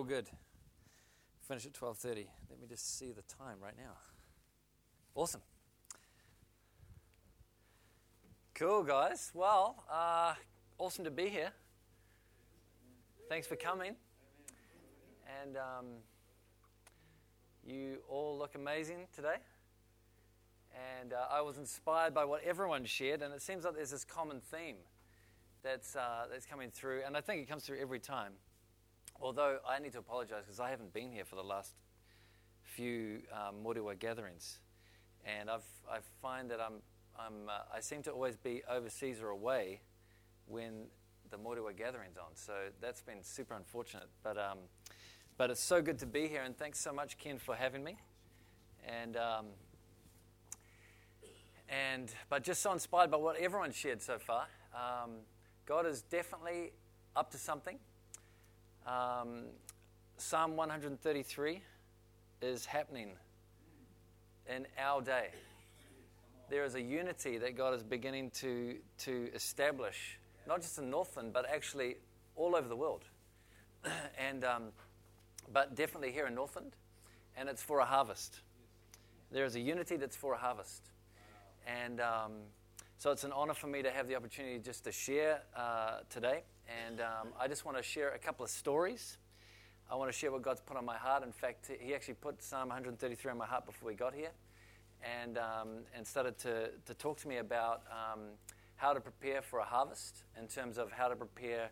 All good. Finish at 12:30. Let me just see the time right now. Awesome. Cool, guys. Well, uh, awesome to be here. Thanks for coming. And um, you all look amazing today. And uh, I was inspired by what everyone shared, and it seems like there's this common theme that's, uh, that's coming through, and I think it comes through every time. Although I need to apologize because I haven't been here for the last few um, Moriwa gatherings, and I've, I find that I'm, I'm, uh, I seem to always be overseas or away when the Moriwa gathering's on. So that's been super unfortunate. But, um, but it's so good to be here, and thanks so much, Ken, for having me. And, um, and but just so inspired by what everyone shared so far. Um, God is definitely up to something. Um, Psalm 133 is happening in our day. There is a unity that God is beginning to, to establish, not just in Northland, but actually all over the world. and, um, but definitely here in Northland, and it's for a harvest. There is a unity that's for a harvest. And um, so it's an honor for me to have the opportunity just to share uh, today. And um, I just want to share a couple of stories. I want to share what God's put on my heart. In fact, He actually put Psalm 133 on my heart before we got here and, um, and started to, to talk to me about um, how to prepare for a harvest in terms of how to prepare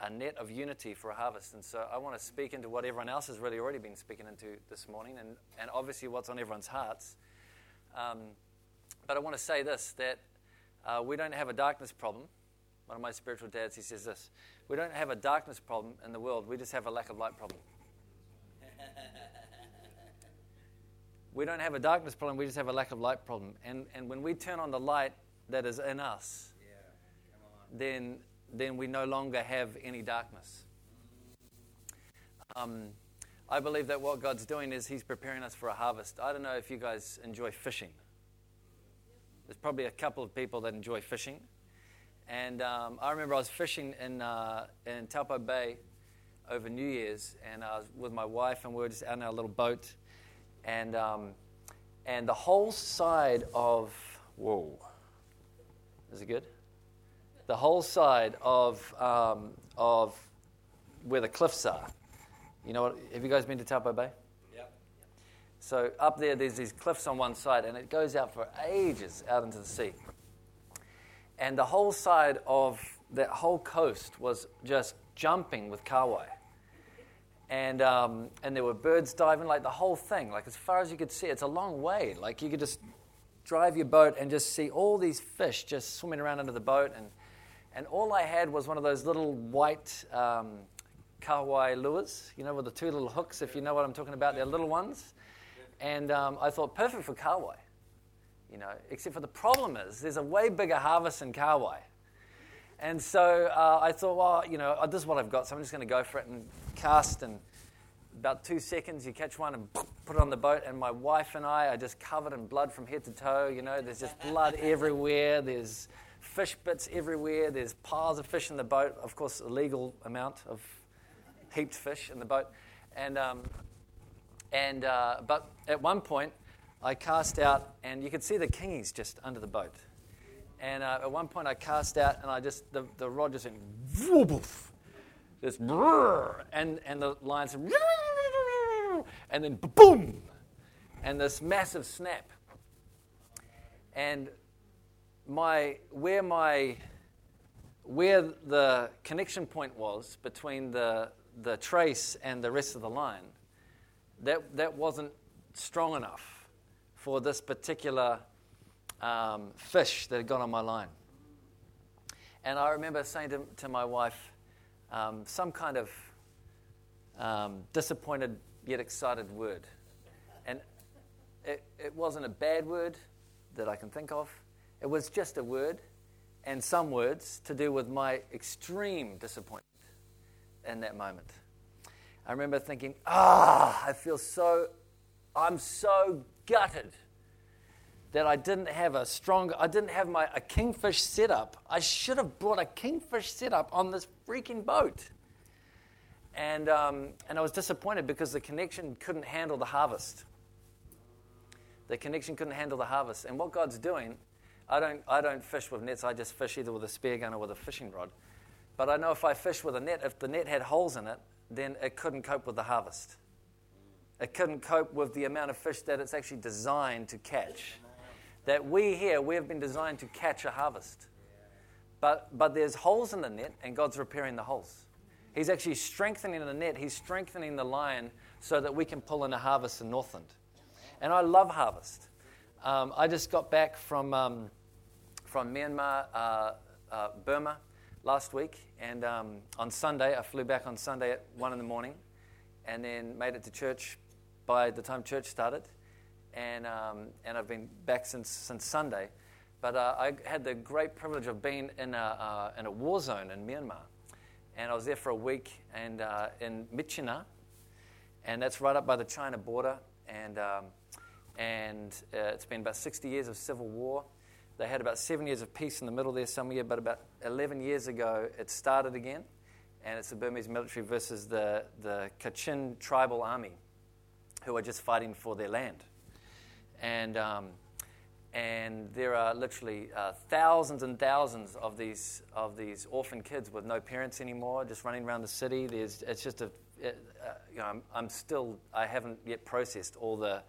a net of unity for a harvest. And so I want to speak into what everyone else has really already been speaking into this morning and, and obviously what's on everyone's hearts. Um, but I want to say this that uh, we don't have a darkness problem one of my spiritual dads, he says this We don't have a darkness problem in the world, we just have a lack of light problem. we don't have a darkness problem, we just have a lack of light problem. And, and when we turn on the light that is in us, yeah, then, then we no longer have any darkness. Um, I believe that what God's doing is He's preparing us for a harvest. I don't know if you guys enjoy fishing. There's probably a couple of people that enjoy fishing. And um, I remember I was fishing in, uh, in Taupo Bay over New Year's, and I was with my wife, and we were just out in our little boat. And, um, and the whole side of, whoa, is it good? The whole side of, um, of where the cliffs are. You know what? Have you guys been to Taupo Bay? So up there, there's these cliffs on one side, and it goes out for ages out into the sea. And the whole side of that whole coast was just jumping with kahawai. And, um, and there were birds diving, like the whole thing, like as far as you could see. It's a long way. Like you could just drive your boat and just see all these fish just swimming around under the boat. And, and all I had was one of those little white um, kahawai lures, you know, with the two little hooks, if you know what I'm talking about. They're little ones. And um, I thought, perfect for kahawai you know, except for the problem is there's a way bigger harvest in kahawai. And so uh, I thought, well, you know, this is what I've got, so I'm just going to go for it and cast. And about two seconds, you catch one and put it on the boat. And my wife and I are just covered in blood from head to toe. You know, there's just blood everywhere. There's fish bits everywhere. There's piles of fish in the boat. Of course, a legal amount of heaped fish in the boat. And um, and uh, but at one point, I cast out, and you could see the kingies just under the boat. And uh, at one point, I cast out, and I just the, the rod just went woof, just brrr, and and the line said and then boom, and this massive snap. And my where my where the connection point was between the the trace and the rest of the line, that that wasn't strong enough for this particular um, fish that had gone on my line. And I remember saying to, to my wife, um, some kind of um, disappointed yet excited word. And it, it wasn't a bad word that I can think of, it was just a word and some words to do with my extreme disappointment in that moment. I remember thinking, ah, I feel so, I'm so gutted that I didn't have a strong, I didn't have my a kingfish setup. I should have brought a kingfish setup on this freaking boat. And, um, and I was disappointed because the connection couldn't handle the harvest. The connection couldn't handle the harvest. And what God's doing, I don't, I don't fish with nets, I just fish either with a spear gun or with a fishing rod. But I know if I fish with a net, if the net had holes in it, then it couldn't cope with the harvest. It couldn't cope with the amount of fish that it's actually designed to catch. That we here, we have been designed to catch a harvest. But, but there's holes in the net, and God's repairing the holes. He's actually strengthening the net, He's strengthening the line so that we can pull in a harvest in Northland. And I love harvest. Um, I just got back from, um, from Myanmar, uh, uh, Burma last week, and um, on Sunday, I flew back on Sunday at 1 in the morning and then made it to church by the time church started. And, um, and I've been back since, since Sunday. But uh, I had the great privilege of being in a, uh, in a war zone in Myanmar. And I was there for a week and, uh, in Myitkyina, and that's right up by the China border. And, um, and uh, it's been about 60 years of civil war. They had about seven years of peace in the middle there some year, but about 11 years ago it started again. And it's the Burmese military versus the, the Kachin tribal army who are just fighting for their land. And, um, and there are literally uh, thousands and thousands of these, of these orphan kids with no parents anymore, just running around the city. There's, it's just a, it, uh, you know, I'm, I'm still, I haven't yet processed all the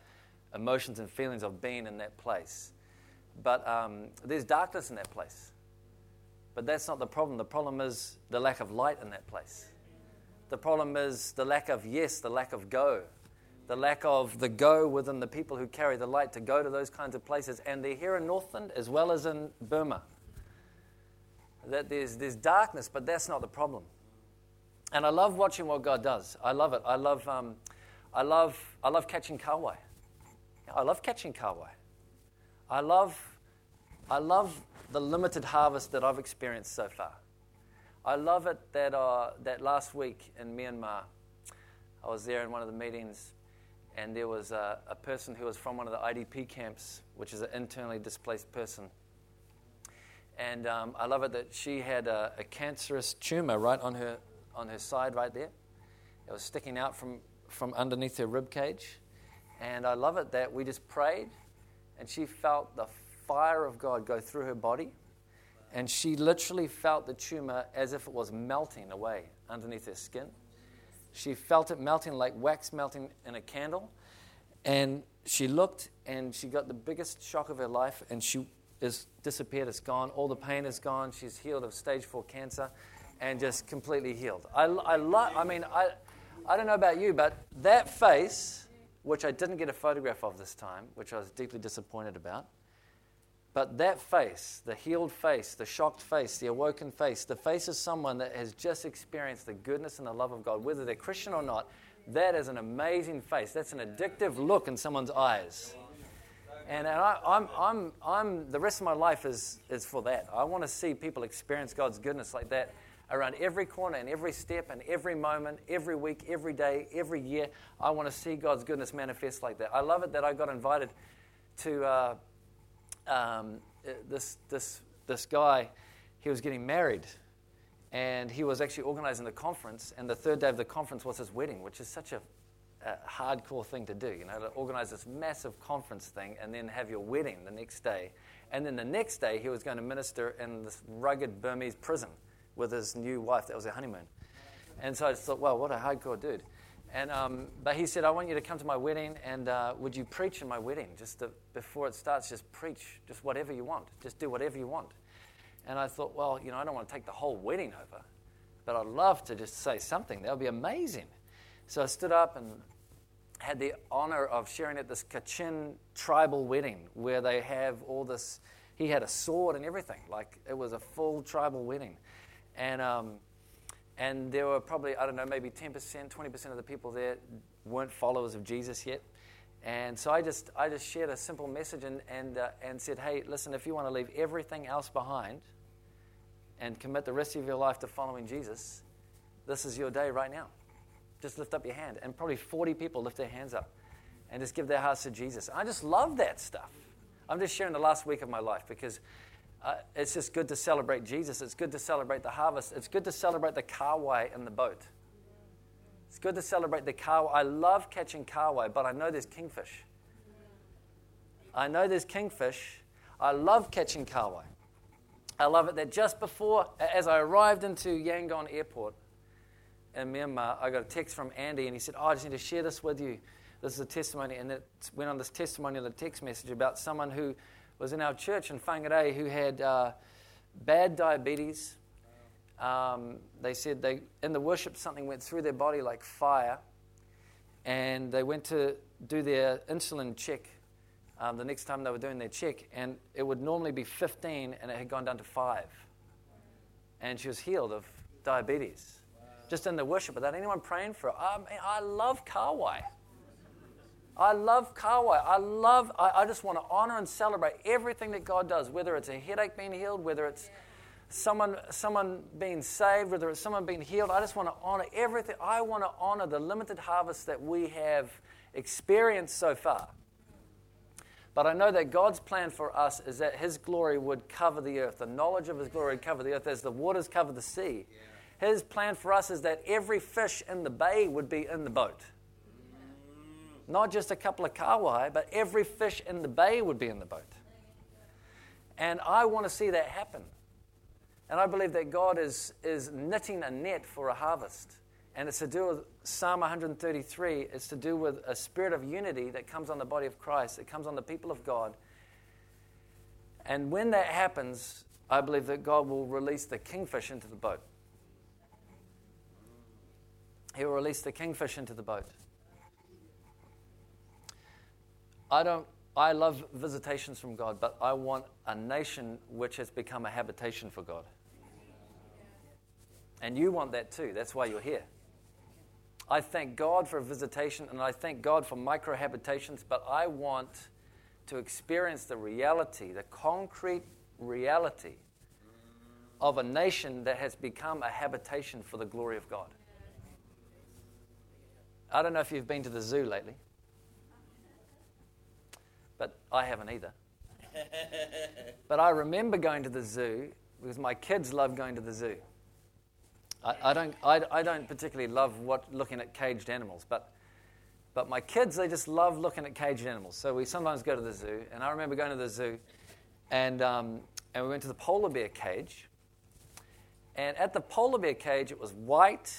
emotions and feelings of being in that place. But um, there's darkness in that place. But that's not the problem. The problem is the lack of light in that place. The problem is the lack of yes, the lack of go, the lack of the go within the people who carry the light to go to those kinds of places. And they're here in Northland as well as in Burma. That there's, there's darkness, but that's not the problem. And I love watching what God does. I love it. I love, um, I love, I love catching kahawai. I love catching kahawai. I love, I love the limited harvest that I've experienced so far. I love it that, uh, that last week in Myanmar, I was there in one of the meetings and there was a, a, person who was from one of the IDP camps, which is an internally displaced person. And um, I love it that she had a, a, cancerous tumor right on her, on her side, right there. It was sticking out from, from underneath her rib cage. And I love it that we just prayed, and she felt the fire of God go through her body. And she literally felt the tumor as if it was melting away underneath her skin. She felt it melting like wax melting in a candle. And she looked and she got the biggest shock of her life and she is disappeared. It's gone. All the pain is gone. She's healed of stage four cancer and just completely healed. I, I, lo- I mean, I, I don't know about you, but that face, which I didn't get a photograph of this time, which I was deeply disappointed about, but that face, the healed face, the shocked face, the awoken face, the face of someone that has just experienced the goodness and the love of God, whether they're Christian or not, that is an amazing face. That's an addictive look in someone's eyes. And, and I, am I'm, I'm, I'm, the rest of my life is, is for that. I want to see people experience God's goodness like that around every corner and every step and every moment, every week, every day, every year. I want to see God's goodness manifest like that. I love it that I got invited to. Uh, um, this, this, this guy, he was getting married. And he was actually organizing the conference. And the third day of the conference was his wedding, which is such a, a hardcore thing to do, you know, to organize this massive conference thing and then have your wedding the next day. And then the next day, he was going to minister in this rugged Burmese prison with his new wife. That was their honeymoon. And so I just thought, well, what a hardcore dude. And, um, but he said, I want you to come to my wedding, and uh, would you preach in my wedding? Just to, before it starts, just preach, just whatever you want. Just do whatever you want. And I thought, well, you know, I don't want to take the whole wedding over, but I'd love to just say something. That would be amazing. So I stood up and had the honor of sharing at this Kachin tribal wedding where they have all this. He had a sword and everything. Like it was a full tribal wedding. And, um, and there were probably, I don't know, maybe 10%, 20% of the people there weren't followers of Jesus yet. And so I just, I just shared a simple message and, and, uh, and said, hey, listen, if you want to leave everything else behind and commit the rest of your life to following Jesus, this is your day right now. Just lift up your hand. And probably 40 people lift their hands up and just give their hearts to Jesus. I just love that stuff. I'm just sharing the last week of my life because uh, it's just good to celebrate Jesus. It's good to celebrate the harvest. It's good to celebrate the kahawai in the boat. It's good to celebrate the kahawai. I love catching kahawai, but I know there's kingfish. I know there's kingfish. I love catching kahawai. I love it that just before, as I arrived into Yangon Airport in Myanmar, I got a text from Andy and he said, Oh, I just need to share this with you. This is a testimony. And it went on this testimony on the text message about someone who was in our church in Whangarei who had uh, bad diabetes. Um, they said they, in the worship something went through their body like fire. And they went to do their insulin check um, the next time they were doing their check, and it would normally be 15, and it had gone down to 5. And she was healed of diabetes. Wow. Just in the worship, without anyone praying for her. I, mean, I love kahawai. I love kahawai. I love, I, I just want to honor and celebrate everything that God does, whether it's a headache being healed, whether it's someone, someone being saved, whether it's someone being healed. I just want to honor everything. I want to honor the limited harvest that we have experienced so far. But I know that God's plan for us is that His glory would cover the earth. The knowledge of His glory would cover the earth as the waters cover the sea. Yeah. His plan for us is that every fish in the bay would be in the boat. Not just a couple of kahawai, but every fish in the bay would be in the boat. And I want to see that happen. And I believe that God is, is knitting a net for a harvest. And it's to do with Psalm 133. It's to do with a spirit of unity that comes on the body of Christ, it comes on the people of God. And when that happens, I believe that God will release the kingfish into the boat. He will release the kingfish into the boat. I don't I love visitations from God, but I want a nation which has become a habitation for God. And you want that too. That's why you're here. I thank God for a visitation and I thank God for microhabitations, but I want to experience the reality, the concrete reality of a nation that has become a habitation for the glory of God. I don't know if you've been to the zoo lately, but I haven't either. but I remember going to the zoo because my kids love going to the zoo. I, I don't, I, I, don't particularly love what, looking at caged animals, but, but my kids, they just love looking at caged animals. So we sometimes go to the zoo, and I remember going to the zoo, and, um, and we went to the polar bear cage. And at the polar bear cage, it was white,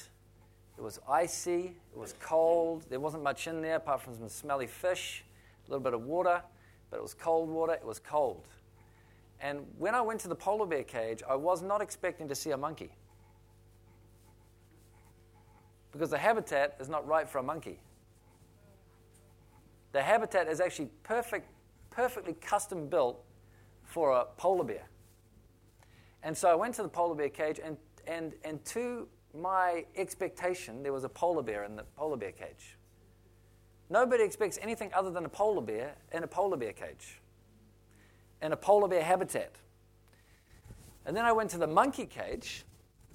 it was icy, it was cold. There wasn't much in there apart from some smelly fish, a little bit of water, but it was cold water, it was cold. And when I went to the polar bear cage, I was not expecting to see a monkey because the habitat is not right for a monkey. The habitat is actually perfect, perfectly custom built for a polar bear. And so I went to the polar bear cage, and, and, and to my expectation, there was a polar bear in the polar bear cage. Nobody expects anything other than a polar bear in a polar bear cage, in a polar bear habitat. And then I went to the monkey cage,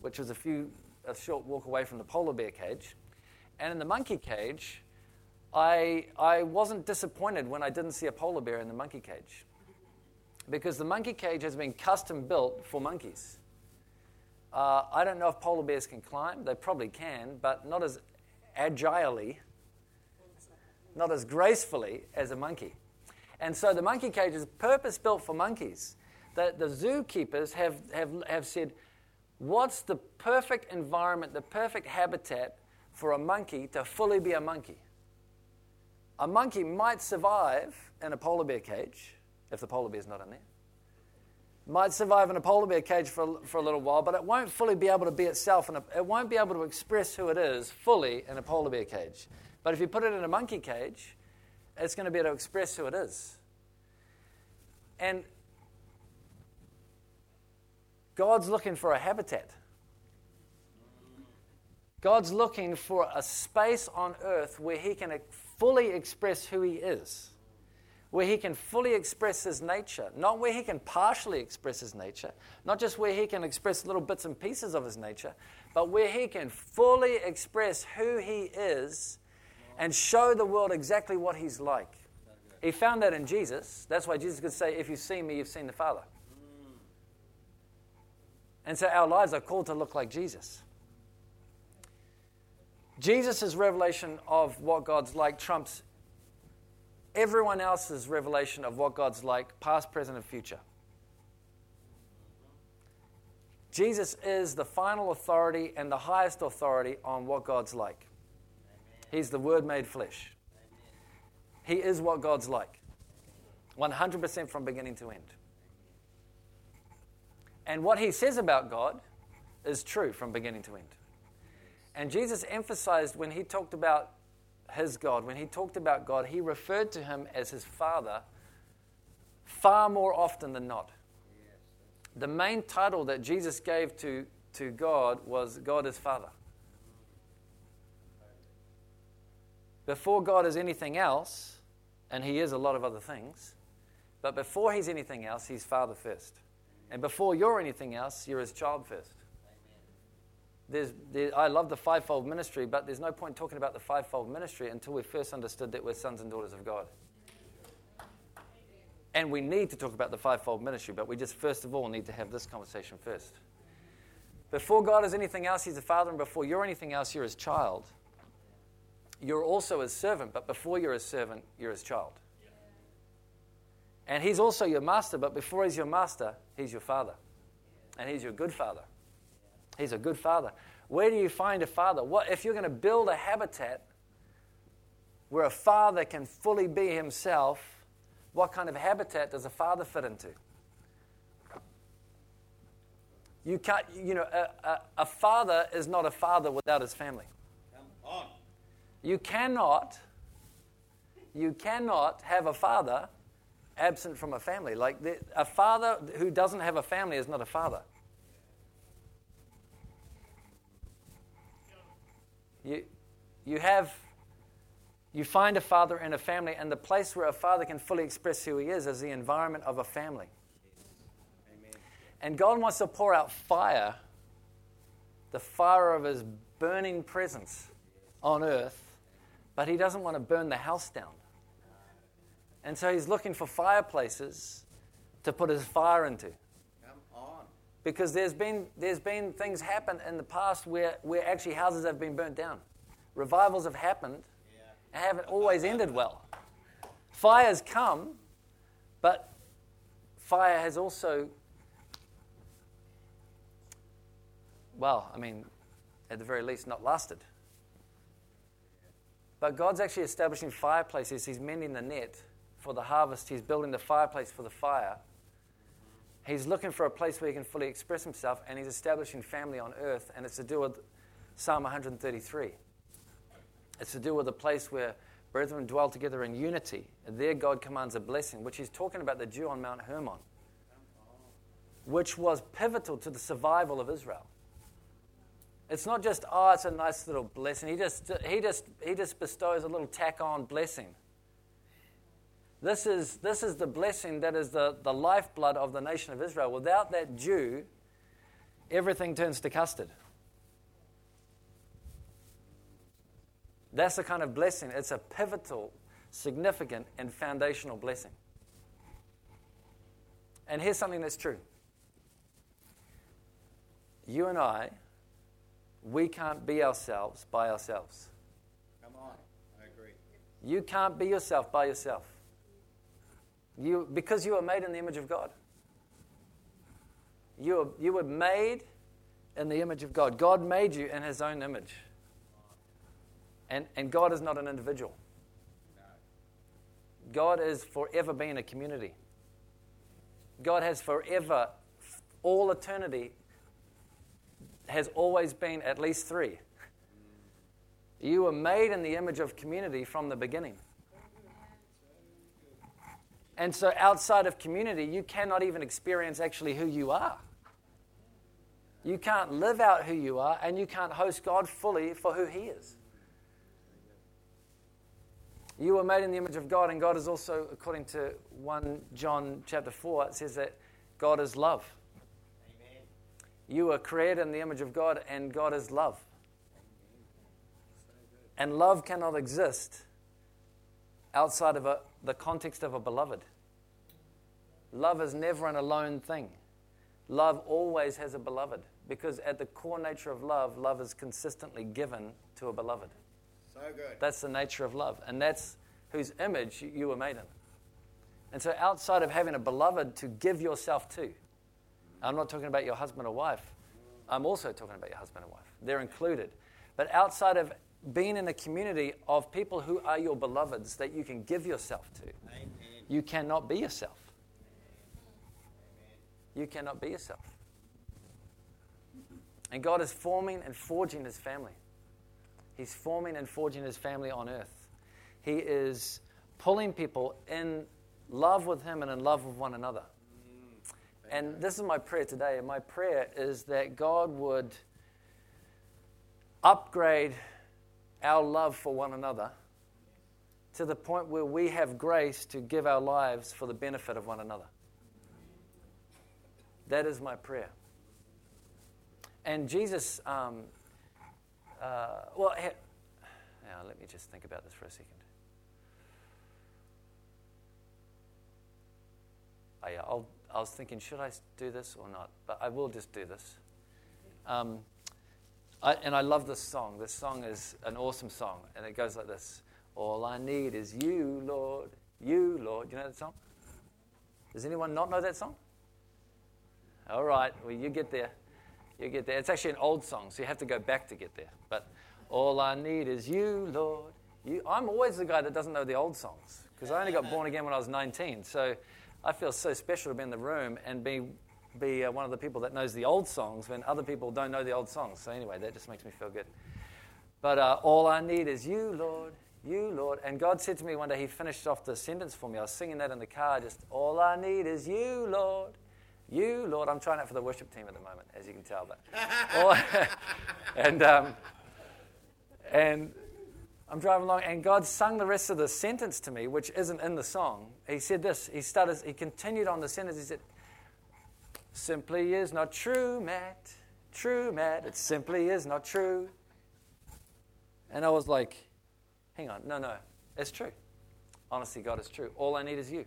which was a few a short walk away from the polar bear cage. And in the monkey cage, I, I wasn't disappointed when I didn't see a polar bear in the monkey cage. Because the monkey cage has been custom built for monkeys. Uh, I don't know if polar bears can climb. They probably can, but not as agilely, not as gracefully as a monkey. And so the monkey cage is purpose built for monkeys. The, the zookeepers have, have, have said, What's the perfect environment, the perfect habitat for a monkey to fully be a monkey? A monkey might survive in a polar bear cage, if the polar bear's not in there. Might survive in a polar bear cage for, for a little while, but it won't fully be able to be itself, and it won't be able to express who it is fully in a polar bear cage. But if you put it in a monkey cage, it's going to be able to express who it is. And God's looking for a habitat. God's looking for a space on earth where He can fully express who He is, where He can fully express His nature, not where He can partially express His nature, not just where He can express little bits and pieces of His nature, but where He can fully express who He is and show the world exactly what He's like. He found that in Jesus. That's why Jesus could say, If you've seen me, you've seen the Father. And so our lives are called to look like Jesus. Jesus' revelation of what God's like trumps everyone else's revelation of what God's like, past, present, and future. Jesus is the final authority and the highest authority on what God's like. He's the Word made flesh. He is what God's like 100% from beginning to end. And what he says about God is true from beginning to end. And Jesus emphasized when he talked about his God, when he talked about God, he referred to him as his Father far more often than not. The main title that Jesus gave to, to God was God is Father. Before God is anything else, and he is a lot of other things, but before he's anything else, he's Father first. And before you're anything else, you're his child first. There's, there, I love the fivefold ministry, but there's no point talking about the fivefold ministry until we first understood that we're sons and daughters of God. And we need to talk about the fivefold ministry, but we just first of all need to have this conversation first. Before God is anything else, He's a father, and before you're anything else, you're His child. You're also His servant, but before you're His servant, you're His child. And He's also your master, but before He's your master, He's your father. And He's your good father. He's a good father. Where do you find a father? What if you're going to build a habitat where a father can fully be himself? What kind of habitat does a father fit into? You can't, you know, a, a, a father is not a father without his family. You cannot, you cannot have a father absent from a family. Like the, a father who doesn't have a family is not a father. You, you have, you find a father and a family, and the place where a father can fully express who he is is the environment of a family. And God wants to pour out fire, the fire of his burning presence on earth, but he doesn't want to burn the house down. And so he's looking for fireplaces to put his fire into Come on. because there's been, there's been things happen in the past where, where actually houses have been burnt down. Revivals have happened and haven't always ended well. Fires come, but fire has also, well, I mean, at the very least, not lasted. But God's actually establishing fireplaces. He's mending the net for the harvest. He's building the fireplace for the fire. He's looking for a place where he can fully express himself, and he's establishing family on earth, and it's to do with Psalm 133. It's to do with a place where brethren dwell together in unity, there God commands a blessing, which he's talking about the dew on Mount Hermon, which was pivotal to the survival of Israel. It's not just, oh, it's a nice little blessing. He just, he just, he just bestows a little tack on blessing. This is, this is the blessing that is the, the lifeblood of the nation of Israel. Without that dew, everything turns to custard. That's the kind of blessing. It's a pivotal, significant, and foundational blessing. And here's something that's true you and I, we can't be ourselves by ourselves. Come on, I agree. You can't be yourself by yourself. You, because you are made in the image of God. You, are, you were made in the image of God. God made you in His own image. And, and God is not an individual. God is forever being a community. God has forever, all eternity, has always been at least three. You were made in the image of community from the beginning. And so, outside of community, you cannot even experience actually who you are. You can't live out who you are, and you can't host God fully for who He is. You were made in the image of God, and God is also, according to 1 John chapter 4, it says that God is love. You were created in the image of God, and God is love. And love cannot exist outside of a, the context of a beloved. Love is never an alone thing. Love always has a beloved. Because at the core nature of love, love is consistently given to a beloved. So good. That's the nature of love. And that's whose image you were made in. And so, outside of having a beloved to give yourself to, I'm not talking about your husband or wife, I'm also talking about your husband and wife. They're included. But outside of being in a community of people who are your beloveds that you can give yourself to, Amen. you cannot be yourself. You cannot be yourself. And God is forming and forging his family. He's forming and forging his family on earth. He is pulling people in love with him and in love with one another. And this is my prayer today. My prayer is that God would upgrade our love for one another to the point where we have grace to give our lives for the benefit of one another. That is my prayer. And Jesus, um, uh, well, he, now let me just think about this for a second. Oh, I'll, I was thinking, should I do this or not? But I will just do this. Um, I, and I love this song. This song is an awesome song, and it goes like this All I need is you, Lord, you, Lord. You know that song? Does anyone not know that song? All right, well, you get there. You get there. It's actually an old song, so you have to go back to get there. But all I need is you, Lord. You. I'm always the guy that doesn't know the old songs because I only got born again when I was 19. So I feel so special to be in the room and be, be uh, one of the people that knows the old songs when other people don't know the old songs. So, anyway, that just makes me feel good. But uh, all I need is you, Lord, you, Lord. And God said to me one day, He finished off the sentence for me. I was singing that in the car, just, All I need is you, Lord. You, Lord. I'm trying out for the worship team at the moment, as you can tell. But, and, um, and I'm driving along, and God sung the rest of the sentence to me, which isn't in the song. He said this. He started. He continued on the sentence. He said, "Simply is not true, Matt. True, Matt. It simply is not true." And I was like, "Hang on, no, no, it's true. Honestly, God is true. All I need is you.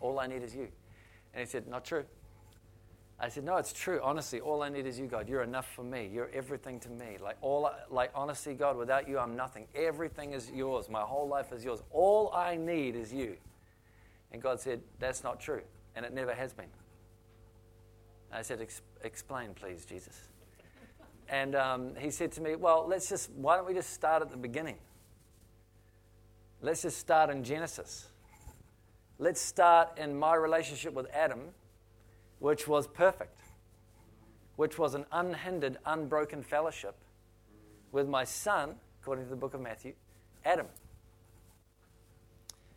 All I need is you." And he said, "Not true." I said, no, it's true. Honestly, all I need is you, God. You're enough for me. You're everything to me. Like all, like honestly, God, without you, I'm nothing. Everything is yours. My whole life is yours. All I need is you. And God said, that's not true, and it never has been. I said, explain, please, Jesus. And um, he said to me, well, let's just. Why don't we just start at the beginning? Let's just start in Genesis. Let's start in my relationship with Adam which was perfect, which was an unhindered, unbroken fellowship with my son, according to the book of Matthew, Adam.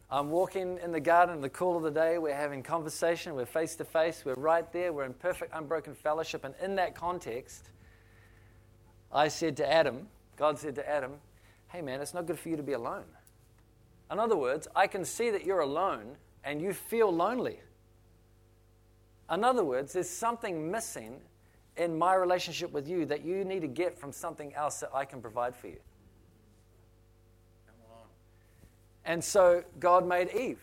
I'm walking in the garden in the cool of the day. We're having conversation. We're face to face. We're right there. We're in perfect, unbroken fellowship. And in that context, I said to Adam, God said to Adam, Hey man, it's not good for you to be alone. In other words, I can see that you're alone and you feel lonely. In other words, there's something missing in my relationship with you that you need to get from something else that I can provide for you. And so God made Eve.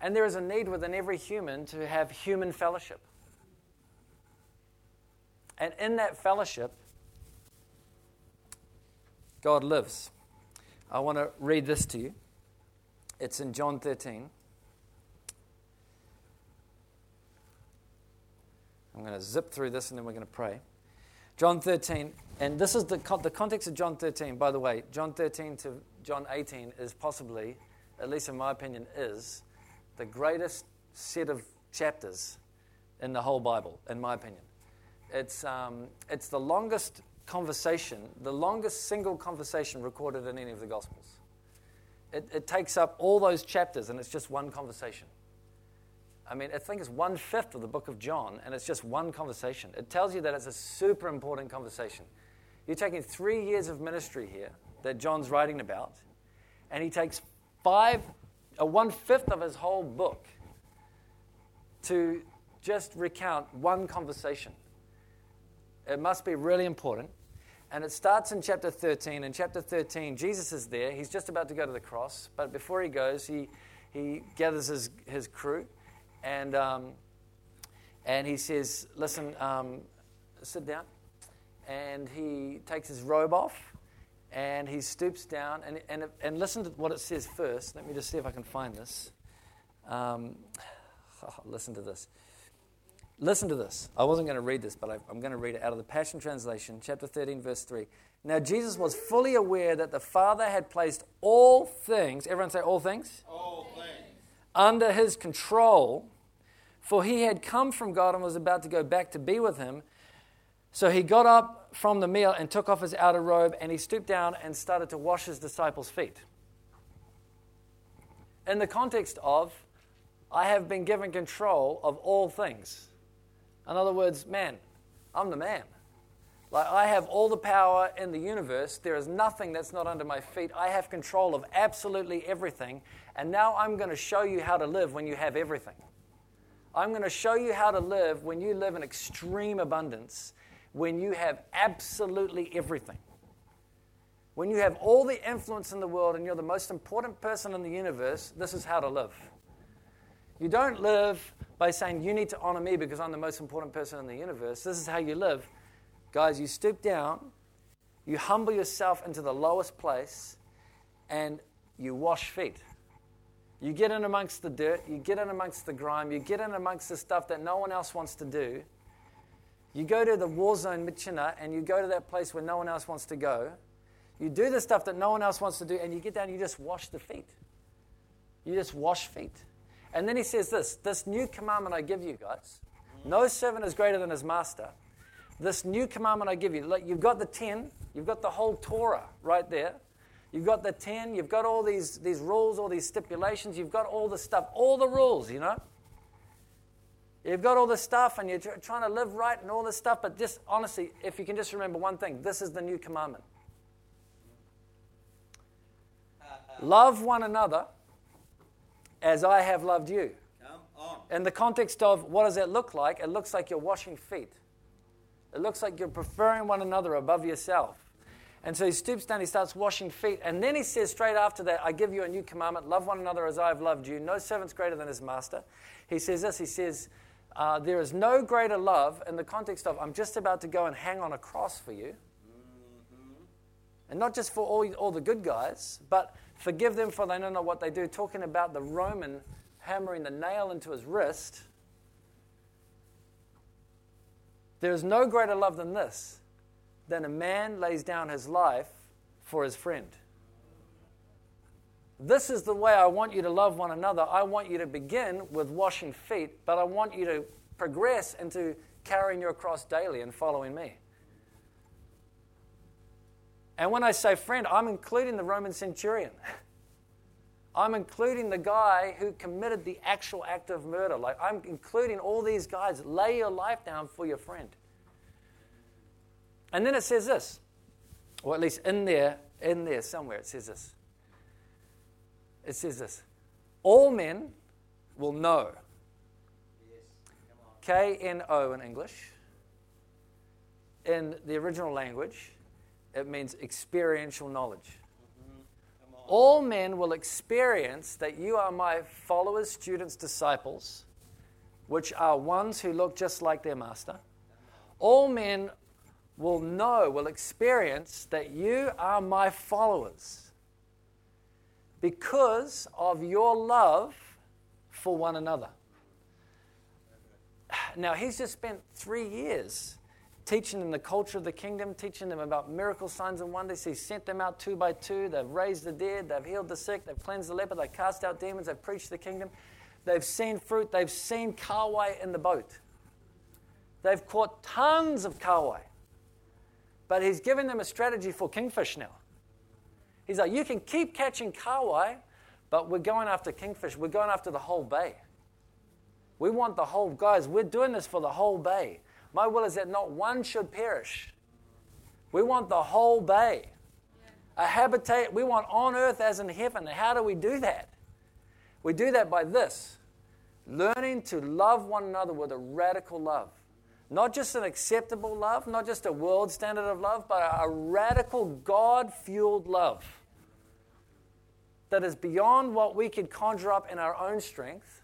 And there is a need within every human to have human fellowship. And in that fellowship, God lives. I want to read this to you. It's in John 13. I'm going to zip through this and then we're going to pray. John 13, and this is the, the context of John 13, by the way. John 13 to John 18 is possibly, at least in my opinion, is the greatest set of chapters in the whole Bible, in my opinion. It's, um, it's the longest conversation, the longest single conversation recorded in any of the Gospels. It, it takes up all those chapters, and it's just one conversation. I mean, I think it's one fifth of the book of John, and it's just one conversation. It tells you that it's a super important conversation. You're taking three years of ministry here that John's writing about, and he takes five, a one fifth of his whole book to just recount one conversation. It must be really important. And it starts in chapter 13. In chapter 13, Jesus is there. He's just about to go to the cross, but before he goes, he, he gathers his, his crew and, um, and he says, Listen, um, sit down, and he takes his robe off, and he stoops down, and, and, and listen to what it says first. Let me just see if I can find this. Um, oh, listen to this. Listen to this. I wasn't going to read this, but I, I'm going to read it out of the Passion Translation, chapter 13, verse 3. Now, Jesus was fully aware that the Father had placed all things, everyone say all things? All things. Under his control, for he had come from God and was about to go back to be with him. So he got up from the meal and took off his outer robe, and he stooped down and started to wash his disciples' feet. In the context of, I have been given control of all things. In other words, man, I'm the man. Like, I have all the power in the universe. There is nothing that's not under my feet. I have control of absolutely everything. And now I'm going to show you how to live when you have everything. I'm going to show you how to live when you live in extreme abundance, when you have absolutely everything. When you have all the influence in the world and you're the most important person in the universe, this is how to live. You don't live by saying, You need to honor me because I'm the most important person in the universe. This is how you live. Guys, you stoop down, you humble yourself into the lowest place, and you wash feet. You get in amongst the dirt, you get in amongst the grime, you get in amongst the stuff that no one else wants to do. You go to the war zone, Myitkyina, and you go to that place where no one else wants to go. You do the stuff that no one else wants to do, and you get down and you just wash the feet. You just wash feet. And then he says this this new commandment I give you, guys. No servant is greater than his master. This new commandment I give you. Look, you've got the 10, you've got the whole Torah right there. You've got the 10, you've got all these, these rules, all these stipulations, you've got all the stuff, all the rules, you know? You've got all the stuff and you're trying to live right and all this stuff, but just honestly, if you can just remember one thing this is the new commandment. Love one another as I have loved you. In the context of what does that look like? It looks like you're washing feet. It looks like you're preferring one another above yourself. And so he stoops down, he starts washing feet. And then he says straight after that, I give you a new commandment love one another as I have loved you. No servant's greater than his master. He says this he says, uh, There is no greater love in the context of, I'm just about to go and hang on a cross for you. And not just for all, all the good guys, but forgive them for they don't know what they do. Talking about the Roman hammering the nail into his wrist. There is no greater love than this, than a man lays down his life for his friend. This is the way I want you to love one another. I want you to begin with washing feet, but I want you to progress into carrying your cross daily and following me. And when I say friend, I'm including the Roman centurion. I'm including the guy who committed the actual act of murder. Like, I'm including all these guys. Lay your life down for your friend. And then it says this, or at least in there, in there somewhere, it says this. It says this All men will know. K N O in English. In the original language, it means experiential knowledge. All men will experience that you are my followers, students, disciples, which are ones who look just like their master. All men will know, will experience that you are my followers because of your love for one another. Now, he's just spent three years teaching them the culture of the kingdom, teaching them about miracle signs and wonders. He sent them out two by two. They've raised the dead, they've healed the sick, they've cleansed the leper, they've cast out demons, they've preached the kingdom. They've seen fruit, they've seen kahawai in the boat. They've caught tons of kahawai. But he's giving them a strategy for kingfish now. He's like, you can keep catching kahawai, but we're going after kingfish. We're going after the whole bay. We want the whole, guys, we're doing this for the whole bay. My will is that not one should perish. We want the whole bay. A habitat, we want on earth as in heaven. How do we do that? We do that by this learning to love one another with a radical love. Not just an acceptable love, not just a world standard of love, but a radical God fueled love that is beyond what we could conjure up in our own strength,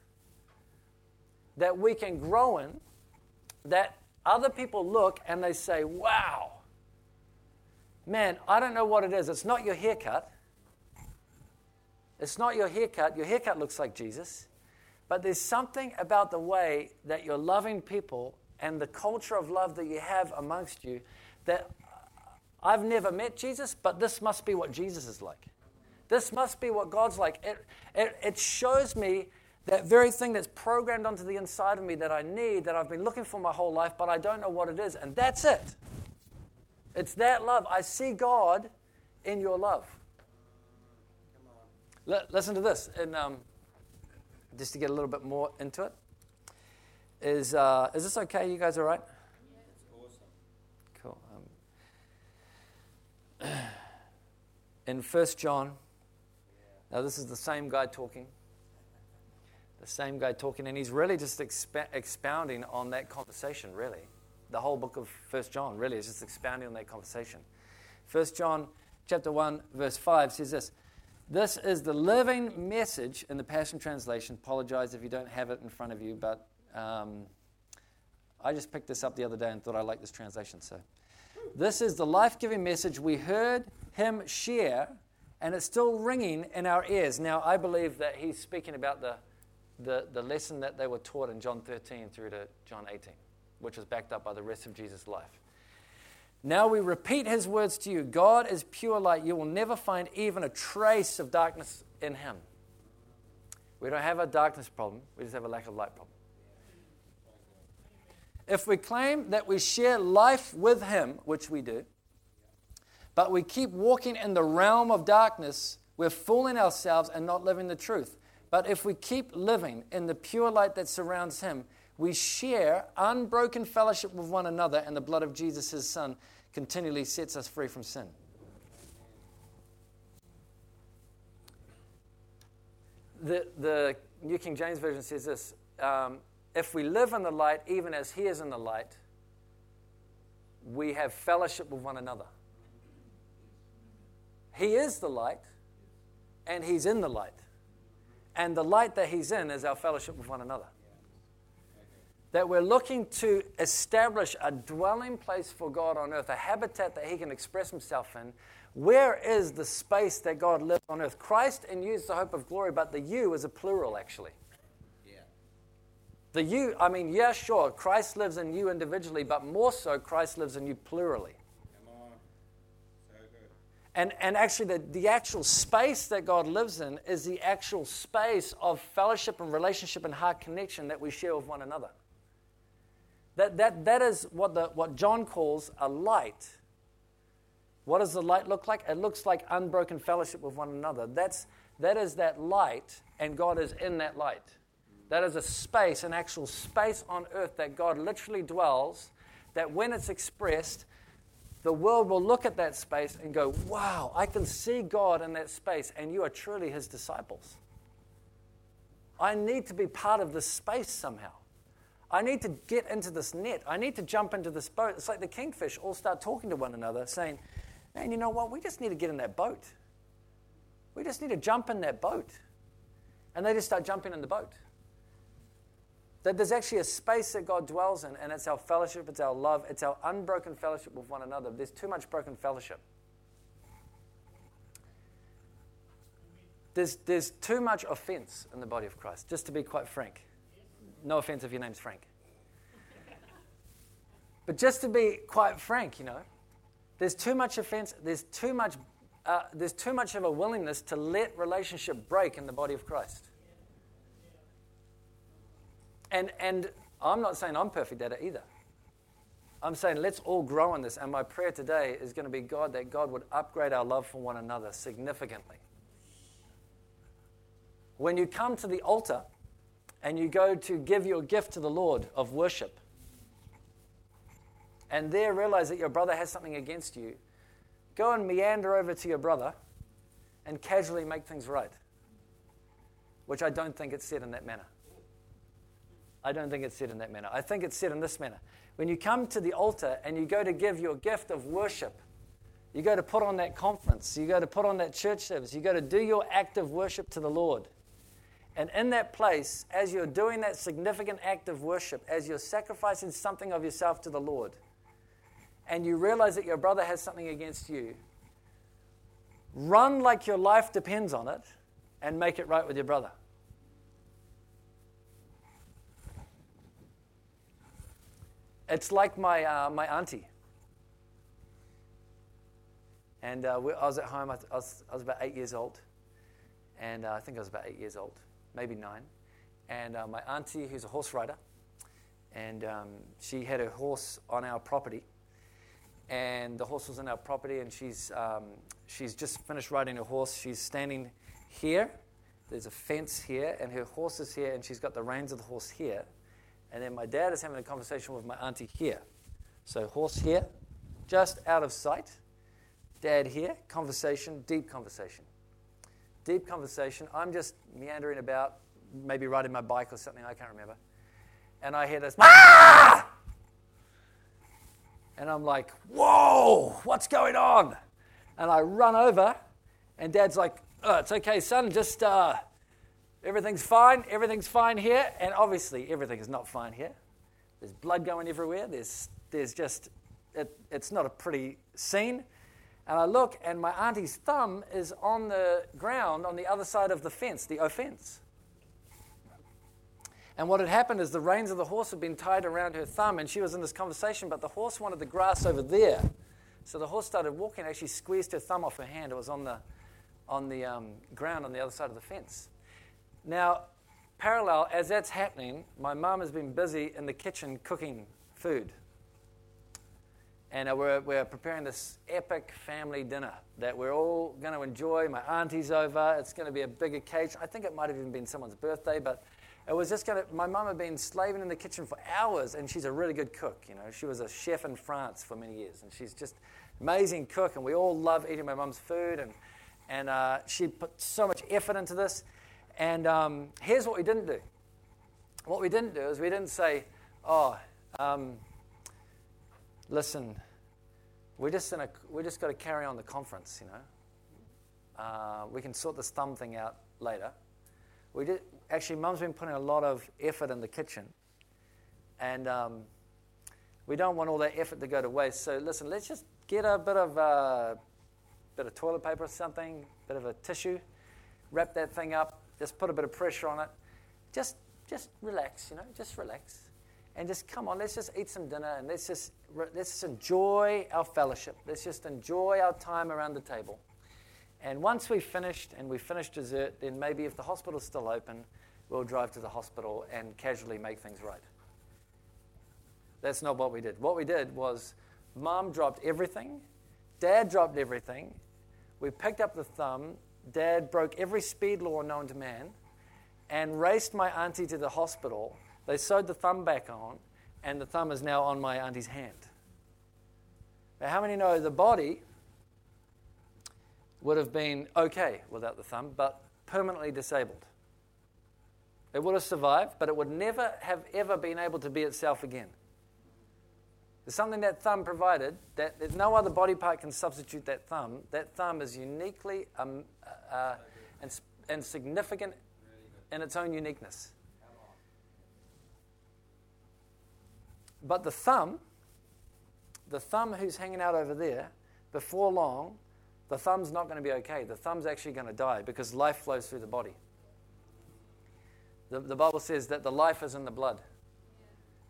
that we can grow in, that other people look and they say, wow, man, I don't know what it is. It's not your haircut. It's not your haircut. Your haircut looks like Jesus. But there's something about the way that you're loving people and the culture of love that you have amongst you that I've never met Jesus, but this must be what Jesus is like. This must be what God's like. It, it, it shows me that very thing that's programmed onto the inside of me that I need, that I've been looking for my whole life, but I don't know what it is. And that's it. It's that love. I see God in your love. L- listen to this, and um, just to get a little bit more into it. Is, uh, is this okay? You guys all right? Yeah. It's awesome. Cool. Um, in 1 John, now this is the same guy talking the same guy talking, and he's really just exp- expounding on that conversation, really. The whole book of First John really is just expounding on that conversation. First John chapter 1, verse 5 says this. This is the living message in the Passion Translation. Apologize if you don't have it in front of you, but um, I just picked this up the other day and thought I liked this translation. So, this is the life giving message we heard him share, and it's still ringing in our ears. Now, I believe that he's speaking about the the, the lesson that they were taught in John 13 through to John 18, which was backed up by the rest of Jesus' life. Now we repeat his words to you God is pure light. You will never find even a trace of darkness in him. We don't have a darkness problem, we just have a lack of light problem. If we claim that we share life with him, which we do, but we keep walking in the realm of darkness, we're fooling ourselves and not living the truth. But if we keep living in the pure light that surrounds him, we share unbroken fellowship with one another, and the blood of Jesus, his son, continually sets us free from sin. The, the New King James Version says this um, If we live in the light, even as he is in the light, we have fellowship with one another. He is the light, and he's in the light. And the light that He's in is our fellowship with one another. That we're looking to establish a dwelling place for God on earth, a habitat that He can express Himself in. Where is the space that God lives on earth? Christ and you is the hope of glory, but the you is a plural, actually. The you, I mean, yeah, sure, Christ lives in you individually, but more so, Christ lives in you plurally. And, and actually, the, the actual space that God lives in is the actual space of fellowship and relationship and heart connection that we share with one another. That, that, that is what, the, what John calls a light. What does the light look like? It looks like unbroken fellowship with one another. That's, that is that light, and God is in that light. That is a space, an actual space on earth that God literally dwells, that when it's expressed, the world will look at that space and go, Wow, I can see God in that space, and you are truly his disciples. I need to be part of this space somehow. I need to get into this net. I need to jump into this boat. It's like the kingfish all start talking to one another, saying, Man, you know what? We just need to get in that boat. We just need to jump in that boat. And they just start jumping in the boat. That there's actually a space that God dwells in, and it's our fellowship, it's our love, it's our unbroken fellowship with one another. There's too much broken fellowship. There's, there's too much offense in the body of Christ, just to be quite frank. No offense if your name's Frank. But just to be quite frank, you know, there's too much offense, there's too much, uh, there's too much of a willingness to let relationship break in the body of Christ. And, and I'm not saying I'm perfect at it either. I'm saying let's all grow in this. And my prayer today is going to be God that God would upgrade our love for one another significantly. When you come to the altar and you go to give your gift to the Lord of worship, and there realize that your brother has something against you, go and meander over to your brother and casually make things right. Which I don't think it's said in that manner. I don't think it's said in that manner. I think it's said in this manner. When you come to the altar and you go to give your gift of worship, you go to put on that conference, you go to put on that church service, you go to do your act of worship to the Lord. And in that place, as you're doing that significant act of worship, as you're sacrificing something of yourself to the Lord, and you realize that your brother has something against you, run like your life depends on it and make it right with your brother. It's like my, uh, my auntie. And uh, I was at home, I, was, I was about eight years old. And uh, I think I was about eight years old, maybe nine. And uh, my auntie, who's a horse rider, and um, she had her horse on our property. And the horse was on our property, and she's, um, she's just finished riding her horse. She's standing here. There's a fence here, and her horse is here, and she's got the reins of the horse here. And then my dad is having a conversation with my auntie here. So, horse here, just out of sight. Dad here, conversation, deep conversation. Deep conversation. I'm just meandering about, maybe riding my bike or something, I can't remember. And I hear this, ah! And I'm like, whoa, what's going on? And I run over, and Dad's like, oh, it's okay, son, just uh, Everything's fine. Everything's fine here. And obviously, everything is not fine here. There's blood going everywhere. There's, there's just, it, it's not a pretty scene. And I look, and my auntie's thumb is on the ground on the other side of the fence, the offense. And what had happened is the reins of the horse had been tied around her thumb, and she was in this conversation, but the horse wanted the grass over there. So the horse started walking, actually squeezed her thumb off her hand. It was on the, on the um, ground on the other side of the fence. Now, parallel, as that's happening, my mum has been busy in the kitchen cooking food. And uh, we're, we're preparing this epic family dinner that we're all going to enjoy. My auntie's over. It's going to be a big occasion. I think it might have even been someone's birthday, but it was just going to. My mum had been slaving in the kitchen for hours, and she's a really good cook. You know, she was a chef in France for many years, and she's just amazing cook. And we all love eating my mum's food, and and uh, she put so much effort into this. And um, here's what we didn't do. What we didn't do is we didn't say, oh, um, listen, we're just, a, we're just got to carry on the conference, you know. Uh, we can sort this thumb thing out later. We did, actually, Mum's been putting a lot of effort in the kitchen. And um, we don't want all that effort to go to waste. So listen, let's just get a bit of, uh, bit of toilet paper or something, bit of a tissue, wrap that thing up, just put a bit of pressure on it. Just, just relax, you know, just relax. And just come on, let's just eat some dinner and let's just, let's just enjoy our fellowship. Let's just enjoy our time around the table. And once we've finished and we've finished dessert, then maybe if the hospital's still open, we'll drive to the hospital and casually make things right. That's not what we did. What we did was mom dropped everything, dad dropped everything, we picked up the thumb, Dad broke every speed law known to man and raced my auntie to the hospital. They sewed the thumb back on, and the thumb is now on my auntie's hand. Now, how many know the body would have been okay without the thumb, but permanently disabled? It would have survived, but it would never have ever been able to be itself again. There's something that thumb provided that no other body part can substitute that thumb. That thumb is uniquely um, uh, and, and significant in its own uniqueness. But the thumb, the thumb who's hanging out over there, before long, the thumb's not going to be okay. The thumb's actually going to die because life flows through the body. The, the Bible says that the life is in the blood.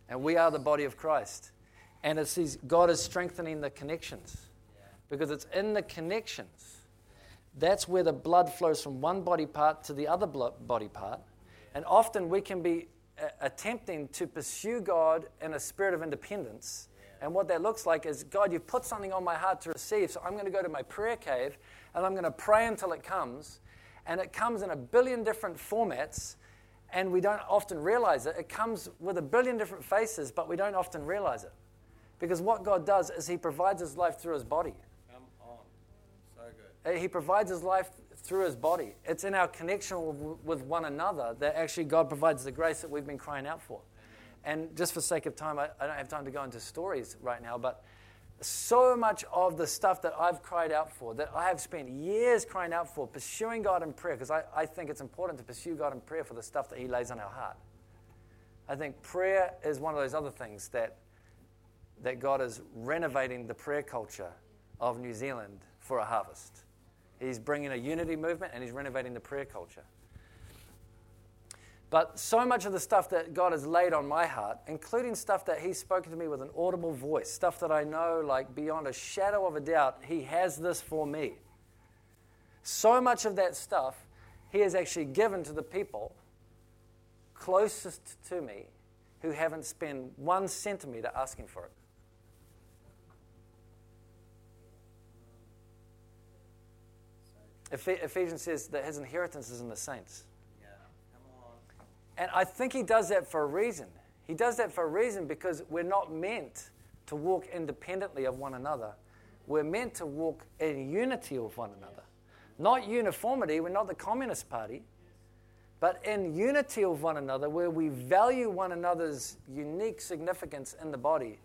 And we are the body of Christ. And it says God is strengthening the connections because it's in the connections. That's where the blood flows from one body part to the other body part. And often we can be uh, attempting to pursue God in a spirit of independence. And what that looks like is God, you've put something on my heart to receive, so I'm going to go to my prayer cave and I'm going to pray until it comes. And it comes in a billion different formats, and we don't often realize it. It comes with a billion different faces, but we don't often realize it. Because what God does is He provides His life through His body. Come on. So good. Uh, he provides His life through His body. It's in our connection with one another that actually God provides the grace that we've been crying out for. And just for sake of time, I, I don't have time to go into stories right now, but so much of the stuff that I've cried out for, that I have spent years crying out for, pursuing God in prayer, because I, I think it's important to pursue God in prayer for the stuff that He lays on our heart. I think prayer is one of those other things that, that God is renovating the prayer culture of New Zealand for a harvest. He's bringing a unity movement and He's renovating the prayer culture. But so much of the stuff that God has laid on my heart, including stuff that He's spoken to me with an audible voice, stuff that I know, like beyond a shadow of a doubt, He has this for me. So much of that stuff He has actually given to the people closest to me who haven't spent one centimeter asking for it. Ephesians says that his inheritance is in the saints. And I think he does that for a reason. He does that for a reason because we're not meant to walk independently of one another. We're meant to walk in unity with one another. Not uniformity, we're not the Communist Party, but in unity with one another where we value one another's unique significance in the body.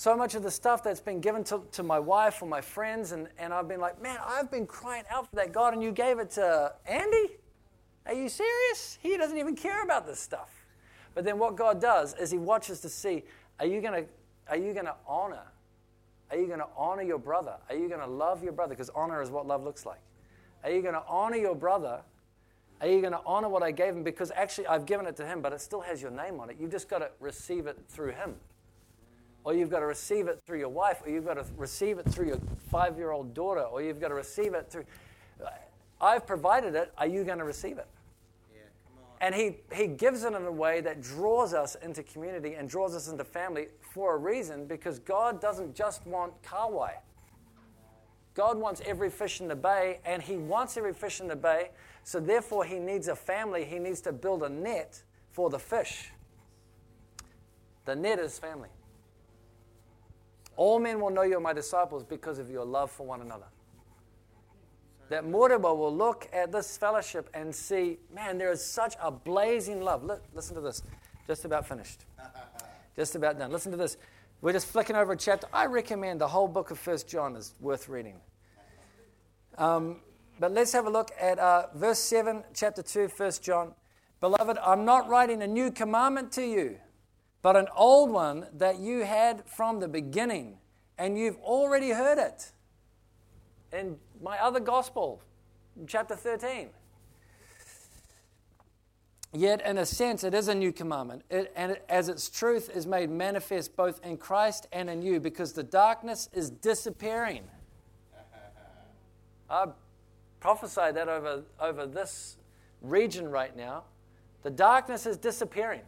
So, much of the stuff that's been given to, to my wife or my friends, and, and I've been like, man, I've been crying out for that God, and you gave it to Andy? Are you serious? He doesn't even care about this stuff. But then what God does is He watches to see are you going to are you going to honor? Are you going to honor your brother? Are you going to love your brother? Because honor is what love looks like. Are you going to honor your brother? Are you going to honor what I gave him? Because actually, I've given it to him, but it still has your name on it. You've just got to receive it through him. Or you've got to receive it through your wife, or you've got to receive it through your five year old daughter, or you've got to receive it through. I've provided it. Are you going to receive it? And he, he gives it in a way that draws us into community and draws us into family for a reason because God doesn't just want kahawai. God wants every fish in the bay, and He wants every fish in the bay, so therefore He needs a family. He needs to build a net for the fish. The net is family. All men will know you're my disciples because of your love for one another that Moriba will look at this fellowship and see, man, there is such a blazing love. Look, listen to this. Just about finished. Just about done. Listen to this. We're just flicking over a chapter. I recommend the whole book of First John is worth reading. Um, but let's have a look at uh, verse 7, chapter 2, 1 John. Beloved, I'm not writing a new commandment to you, but an old one that you had from the beginning, and you've already heard it. in my other gospel, chapter 13. Yet, in a sense, it is a new commandment, it, and it, as its truth is made manifest both in Christ and in you, because the darkness is disappearing. I prophesy that over, over this region right now. The darkness is disappearing.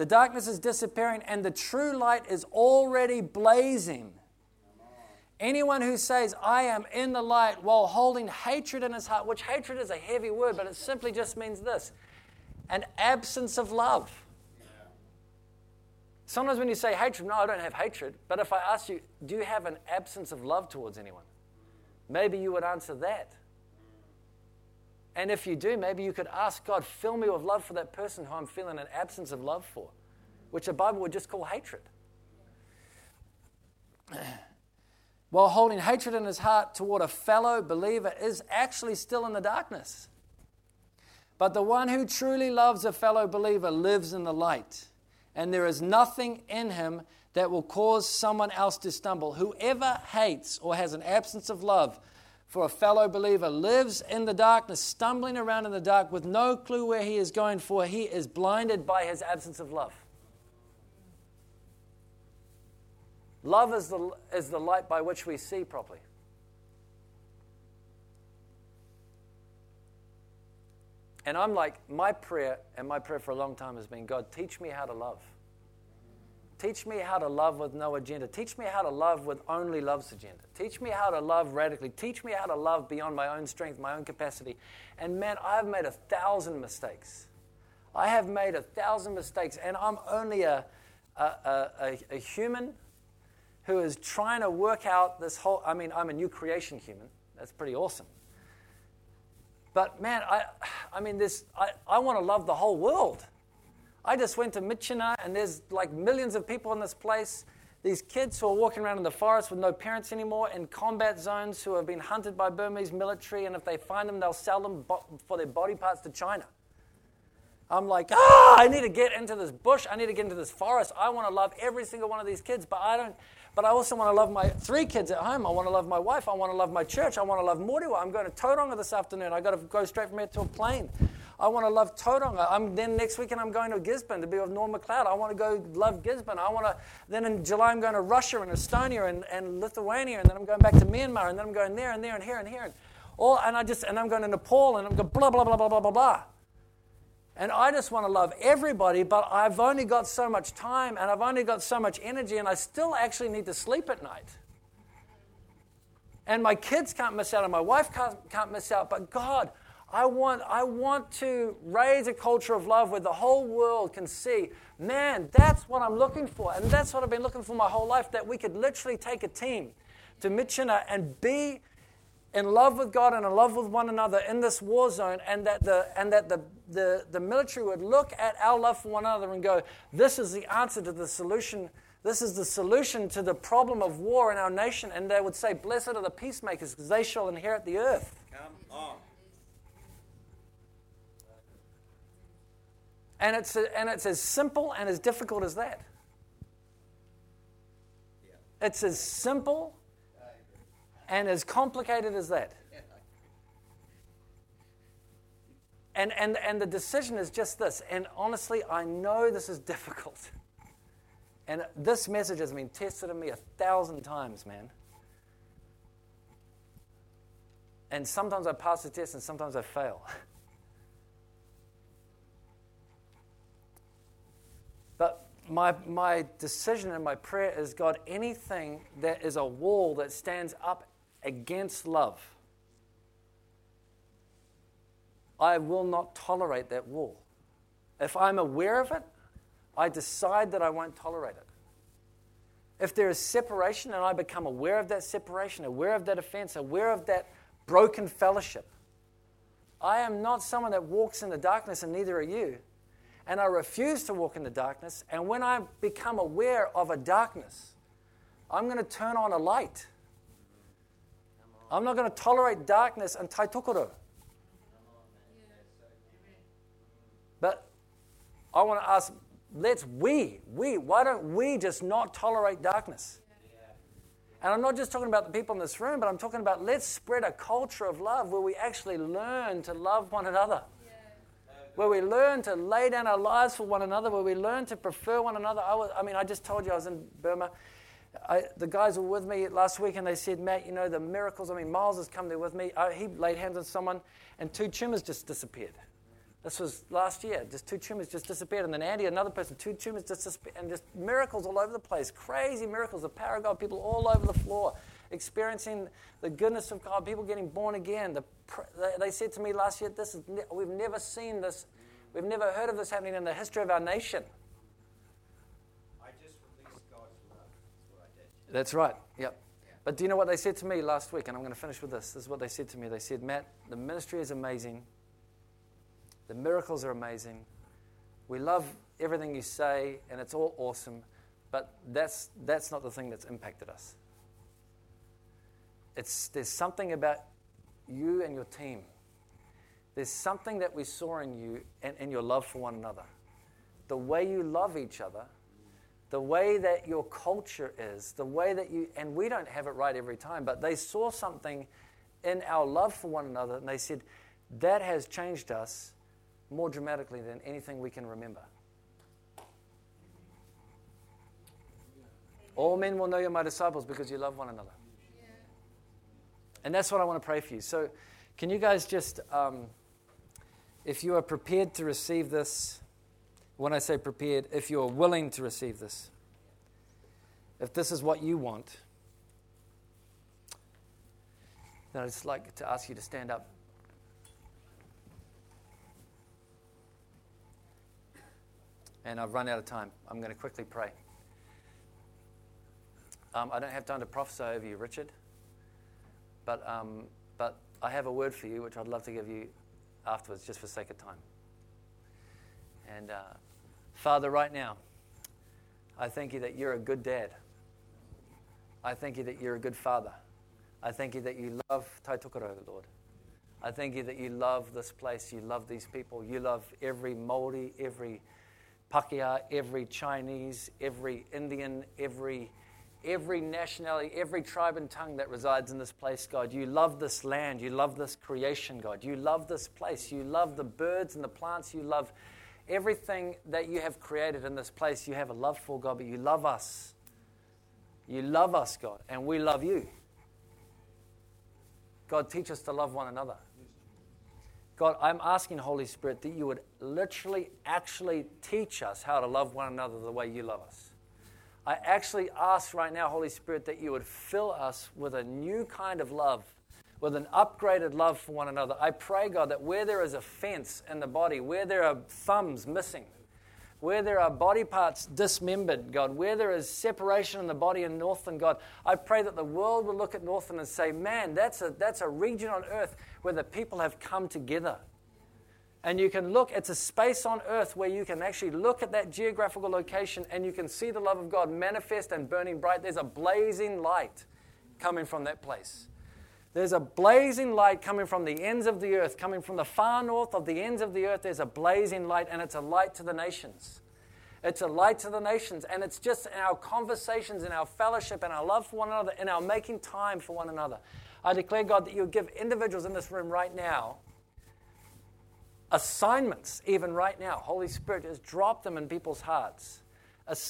The darkness is disappearing, and the true light is already blazing. Anyone who says, I am in the light while holding hatred in his heart, which hatred is a heavy word, but it simply just means this an absence of love. Sometimes when you say hatred, no, I don't have hatred. But if I ask you, do you have an absence of love towards anyone? Maybe you would answer that. And if you do, maybe you could ask God, fill me with love for that person who I'm feeling an absence of love for, which the Bible would just call hatred. while holding hatred in his heart toward a fellow believer is actually still in the darkness. But the one who truly loves a fellow believer lives in the light, and there is nothing in him that will cause someone else to stumble. Whoever hates or has an absence of love for a fellow believer lives in the darkness, stumbling around in the dark with no clue where he is going, for he is blinded by his absence of love. Love is the, is the light by which we see properly. And I'm like, my prayer, and my prayer for a long time has been God, teach me how to love. Teach me how to love with no agenda. Teach me how to love with only love's agenda. Teach me how to love radically. Teach me how to love beyond my own strength, my own capacity. And man, I've made a thousand mistakes. I have made a thousand mistakes, and I'm only a, a, a, a human who is trying to work out this whole. I mean, I'm a new creation human. That's pretty awesome. But man, I, I mean, this. I, I want to love the whole world. I just went to Myitkyina, and there's like millions of people in this place. these kids who are walking around in the forest with no parents anymore, in combat zones, who have been hunted by Burmese military, and if they find them, they'll sell them for their body parts to China. I'm like, ah, I need to get into this bush. I need to get into this forest. I want to love every single one of these kids, but I don't. But I also want to love my three kids at home. I want to love my wife. I want to love my church. I want to love Moerewa. I'm going to Tauranga this afternoon. I got to go straight from here to a plane. I want to love Tauranga. I'm then next weekend I'm going to Gisborne to be with Norm Macleod. I want to go love Gisborne. I want to then in July I'm going to Russia and Estonia and, and Lithuania and then I'm going back to Myanmar and then I'm going there and there and here and here and all and I just and I'm going to Nepal and I'm going blah blah blah blah blah blah blah. And I just want to love everybody, but I've only got so much time and I've only got so much energy, and I still actually need to sleep at night. And my kids can't miss out, and my wife can't, can't miss out, but God, I want, I want to raise a culture of love where the whole world can see, man, that's what I'm looking for. And that's what I've been looking for my whole life that we could literally take a team to Myitkyina and be in love with God and in love with one another in this war zone, and that, the, and that the, the, the military would look at our love for one another and go, This is the answer to the solution. This is the solution to the problem of war in our nation. And they would say, Blessed are the peacemakers, because they shall inherit the earth. Come on. And it's, and it's as simple and as difficult as that. Yeah. It's as simple and as complicated as that. And, and, and the decision is just this. And honestly, I know this is difficult. And this message has been tested in me a thousand times, man. And sometimes I pass the test and sometimes I fail. But my, my decision and my prayer is God, anything that is a wall that stands up against love, I will not tolerate that wall. If I'm aware of it, I decide that I won't tolerate it. If there is separation and I become aware of that separation, aware of that offense, aware of that broken fellowship, I am not someone that walks in the darkness, and neither are you and I refuse to walk in the darkness. And when I become aware of a darkness, I'm going to turn on a light. I'm not going to tolerate darkness and Tai Tokerau. But I want to ask, let's we, we, why don't we just not tolerate darkness? And I'm not just talking about the people in this room, but I'm talking about let's spread a culture of love where we actually learn to love one another where we learn to lay down our lives for one another, where we learn to prefer one another. I, was, I mean, I just told you I was in Burma. I, the guys were with me last week and they said, Matt, you know, the miracles. I mean, Miles has come there with me. I, he laid hands on someone and two tumors just disappeared. This was last year. Just two tumors just disappeared. And then Andy, another person, two tumors just disappeared. And just miracles all over the place. Crazy miracles. The power of God. People all over the floor experiencing the goodness of God, people getting born again. The, they said to me last year, this is, we've never seen this, we've never heard of this happening in the history of our nation. I just released God's love. That's what I did. That's right, yep. But do you know what they said to me last week? And I'm going to finish with this. This is what they said to me. They said, Matt, the ministry is amazing. The miracles are amazing. We love everything you say, and it's all awesome. But that's, that's not the thing that's impacted us. It's, there's something about you and your team. There's something that we saw in you and in your love for one another. The way you love each other, the way that your culture is, the way that you, and we don't have it right every time, but they saw something in our love for one another and they said, that has changed us more dramatically than anything we can remember. All men will know you're my disciples because you love one another. And that's what I want to pray for you. So, can you guys just, um, if you are prepared to receive this, when I say prepared, if you are willing to receive this, if this is what you want, then I'd just like to ask you to stand up. And I've run out of time. I'm going to quickly pray. Um, I don't have time to prophesy over you, Richard. But, um, but I have a word for you, which I'd love to give you afterwards, just for sake of time. And uh, Father, right now, I thank you that you're a good dad. I thank you that you're a good father. I thank you that you love Tai Tokerau, Lord. I thank you that you love this place. You love these people. You love every Māori, every Pakeha, every Chinese, every Indian, every every nationality, every tribe and tongue that resides in this place, God. You love this land. You love this creation, God. You love this place. You love the birds and the plants. You love everything that you have created in this place. You have a love for, God, but you love us. You love us, God, and we love you. God, teach us to love one another. God, I'm asking, Holy Spirit, that you would literally, actually teach us how to love one another the way you love us. I actually ask right now, Holy Spirit, that you would fill us with a new kind of love, with an upgraded love for one another. I pray, God, that where there is a fence in the body, where there are thumbs missing, where there are body parts dismembered, God, where there is separation in the body in Northland, God, I pray that the world will look at Northland and say, man, that's a, that's a region on earth where the people have come together. And you can look, it's a space on earth where you can actually look at that geographical location and you can see the love of God manifest and burning bright. There's a blazing light coming from that place. There's a blazing light coming from the ends of the earth, coming from the far north of the ends of the earth. There's a blazing light, and it's a light to the nations. It's a light to the nations, and it's just in our conversations, in our fellowship, in our love for one another, in our making time for one another. I declare, God, that you give individuals in this room right now assignments, even right now. Holy Spirit, just drop them in people's hearts.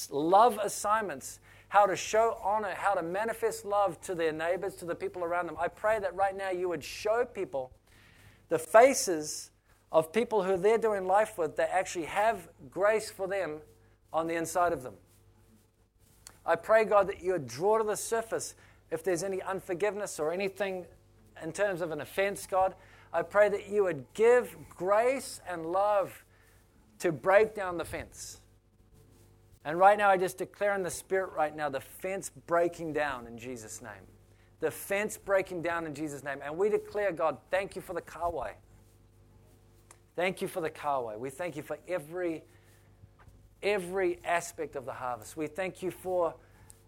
Love assignments how to show honor, how to manifest love to their neighbors, to the people around them. I pray that right now you would show people the faces of people who they're doing life with that actually have grace for them on the inside of them. I pray, God, that you would draw to the surface if there's any unforgiveness or anything in terms of an offense, God. I pray that you would give grace and love to break down the fence. And right now, I just declare in the Spirit right now the fence breaking down in Jesus' name. The fence breaking down in Jesus' name. And we declare, God, thank you for the kahawai. Thank you for the kahawai. We thank you for every, every aspect of the harvest. We thank you for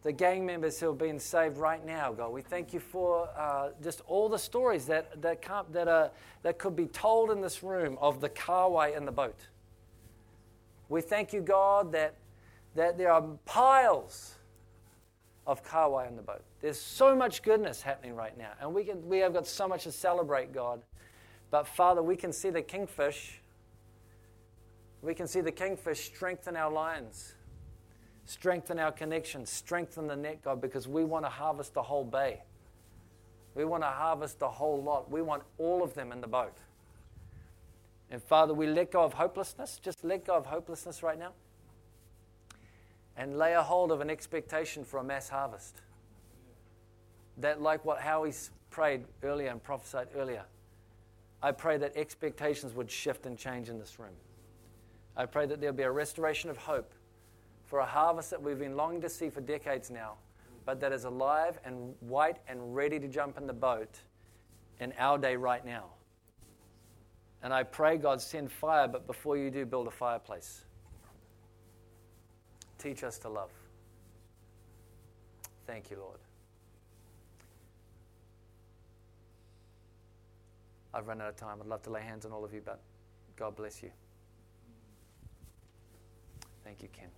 the gang members who have been saved right now, God. We thank you for uh, just all the stories that, that, can't, that, are, that could be told in this room of the kahawai and the boat. We thank you, God, that that there are piles of kahawai on the boat. There's so much goodness happening right now, and we, can, we have got so much to celebrate, God. But Father, we can see the kingfish. We can see the kingfish strengthen our lines, strengthen our connection, strengthen the net, God, because we want to harvest the whole bay. We want to harvest the whole lot. We want all of them in the boat. And Father, we let go of hopelessness. Just let go of hopelessness right now and lay a hold of an expectation for a mass harvest. That, like what Howie prayed earlier and prophesied earlier, I pray that expectations would shift and change in this room. I pray that there'll be a restoration of hope for a harvest that we've been longing to see for decades now, but that is alive and white and ready to jump in the boat in our day right now. And I pray, God, send fire, but before you do, build a fireplace. Teach us to love. Thank you, Lord. I've run out of time. I'd love to lay hands on all of you, but God bless you. Thank you, Ken.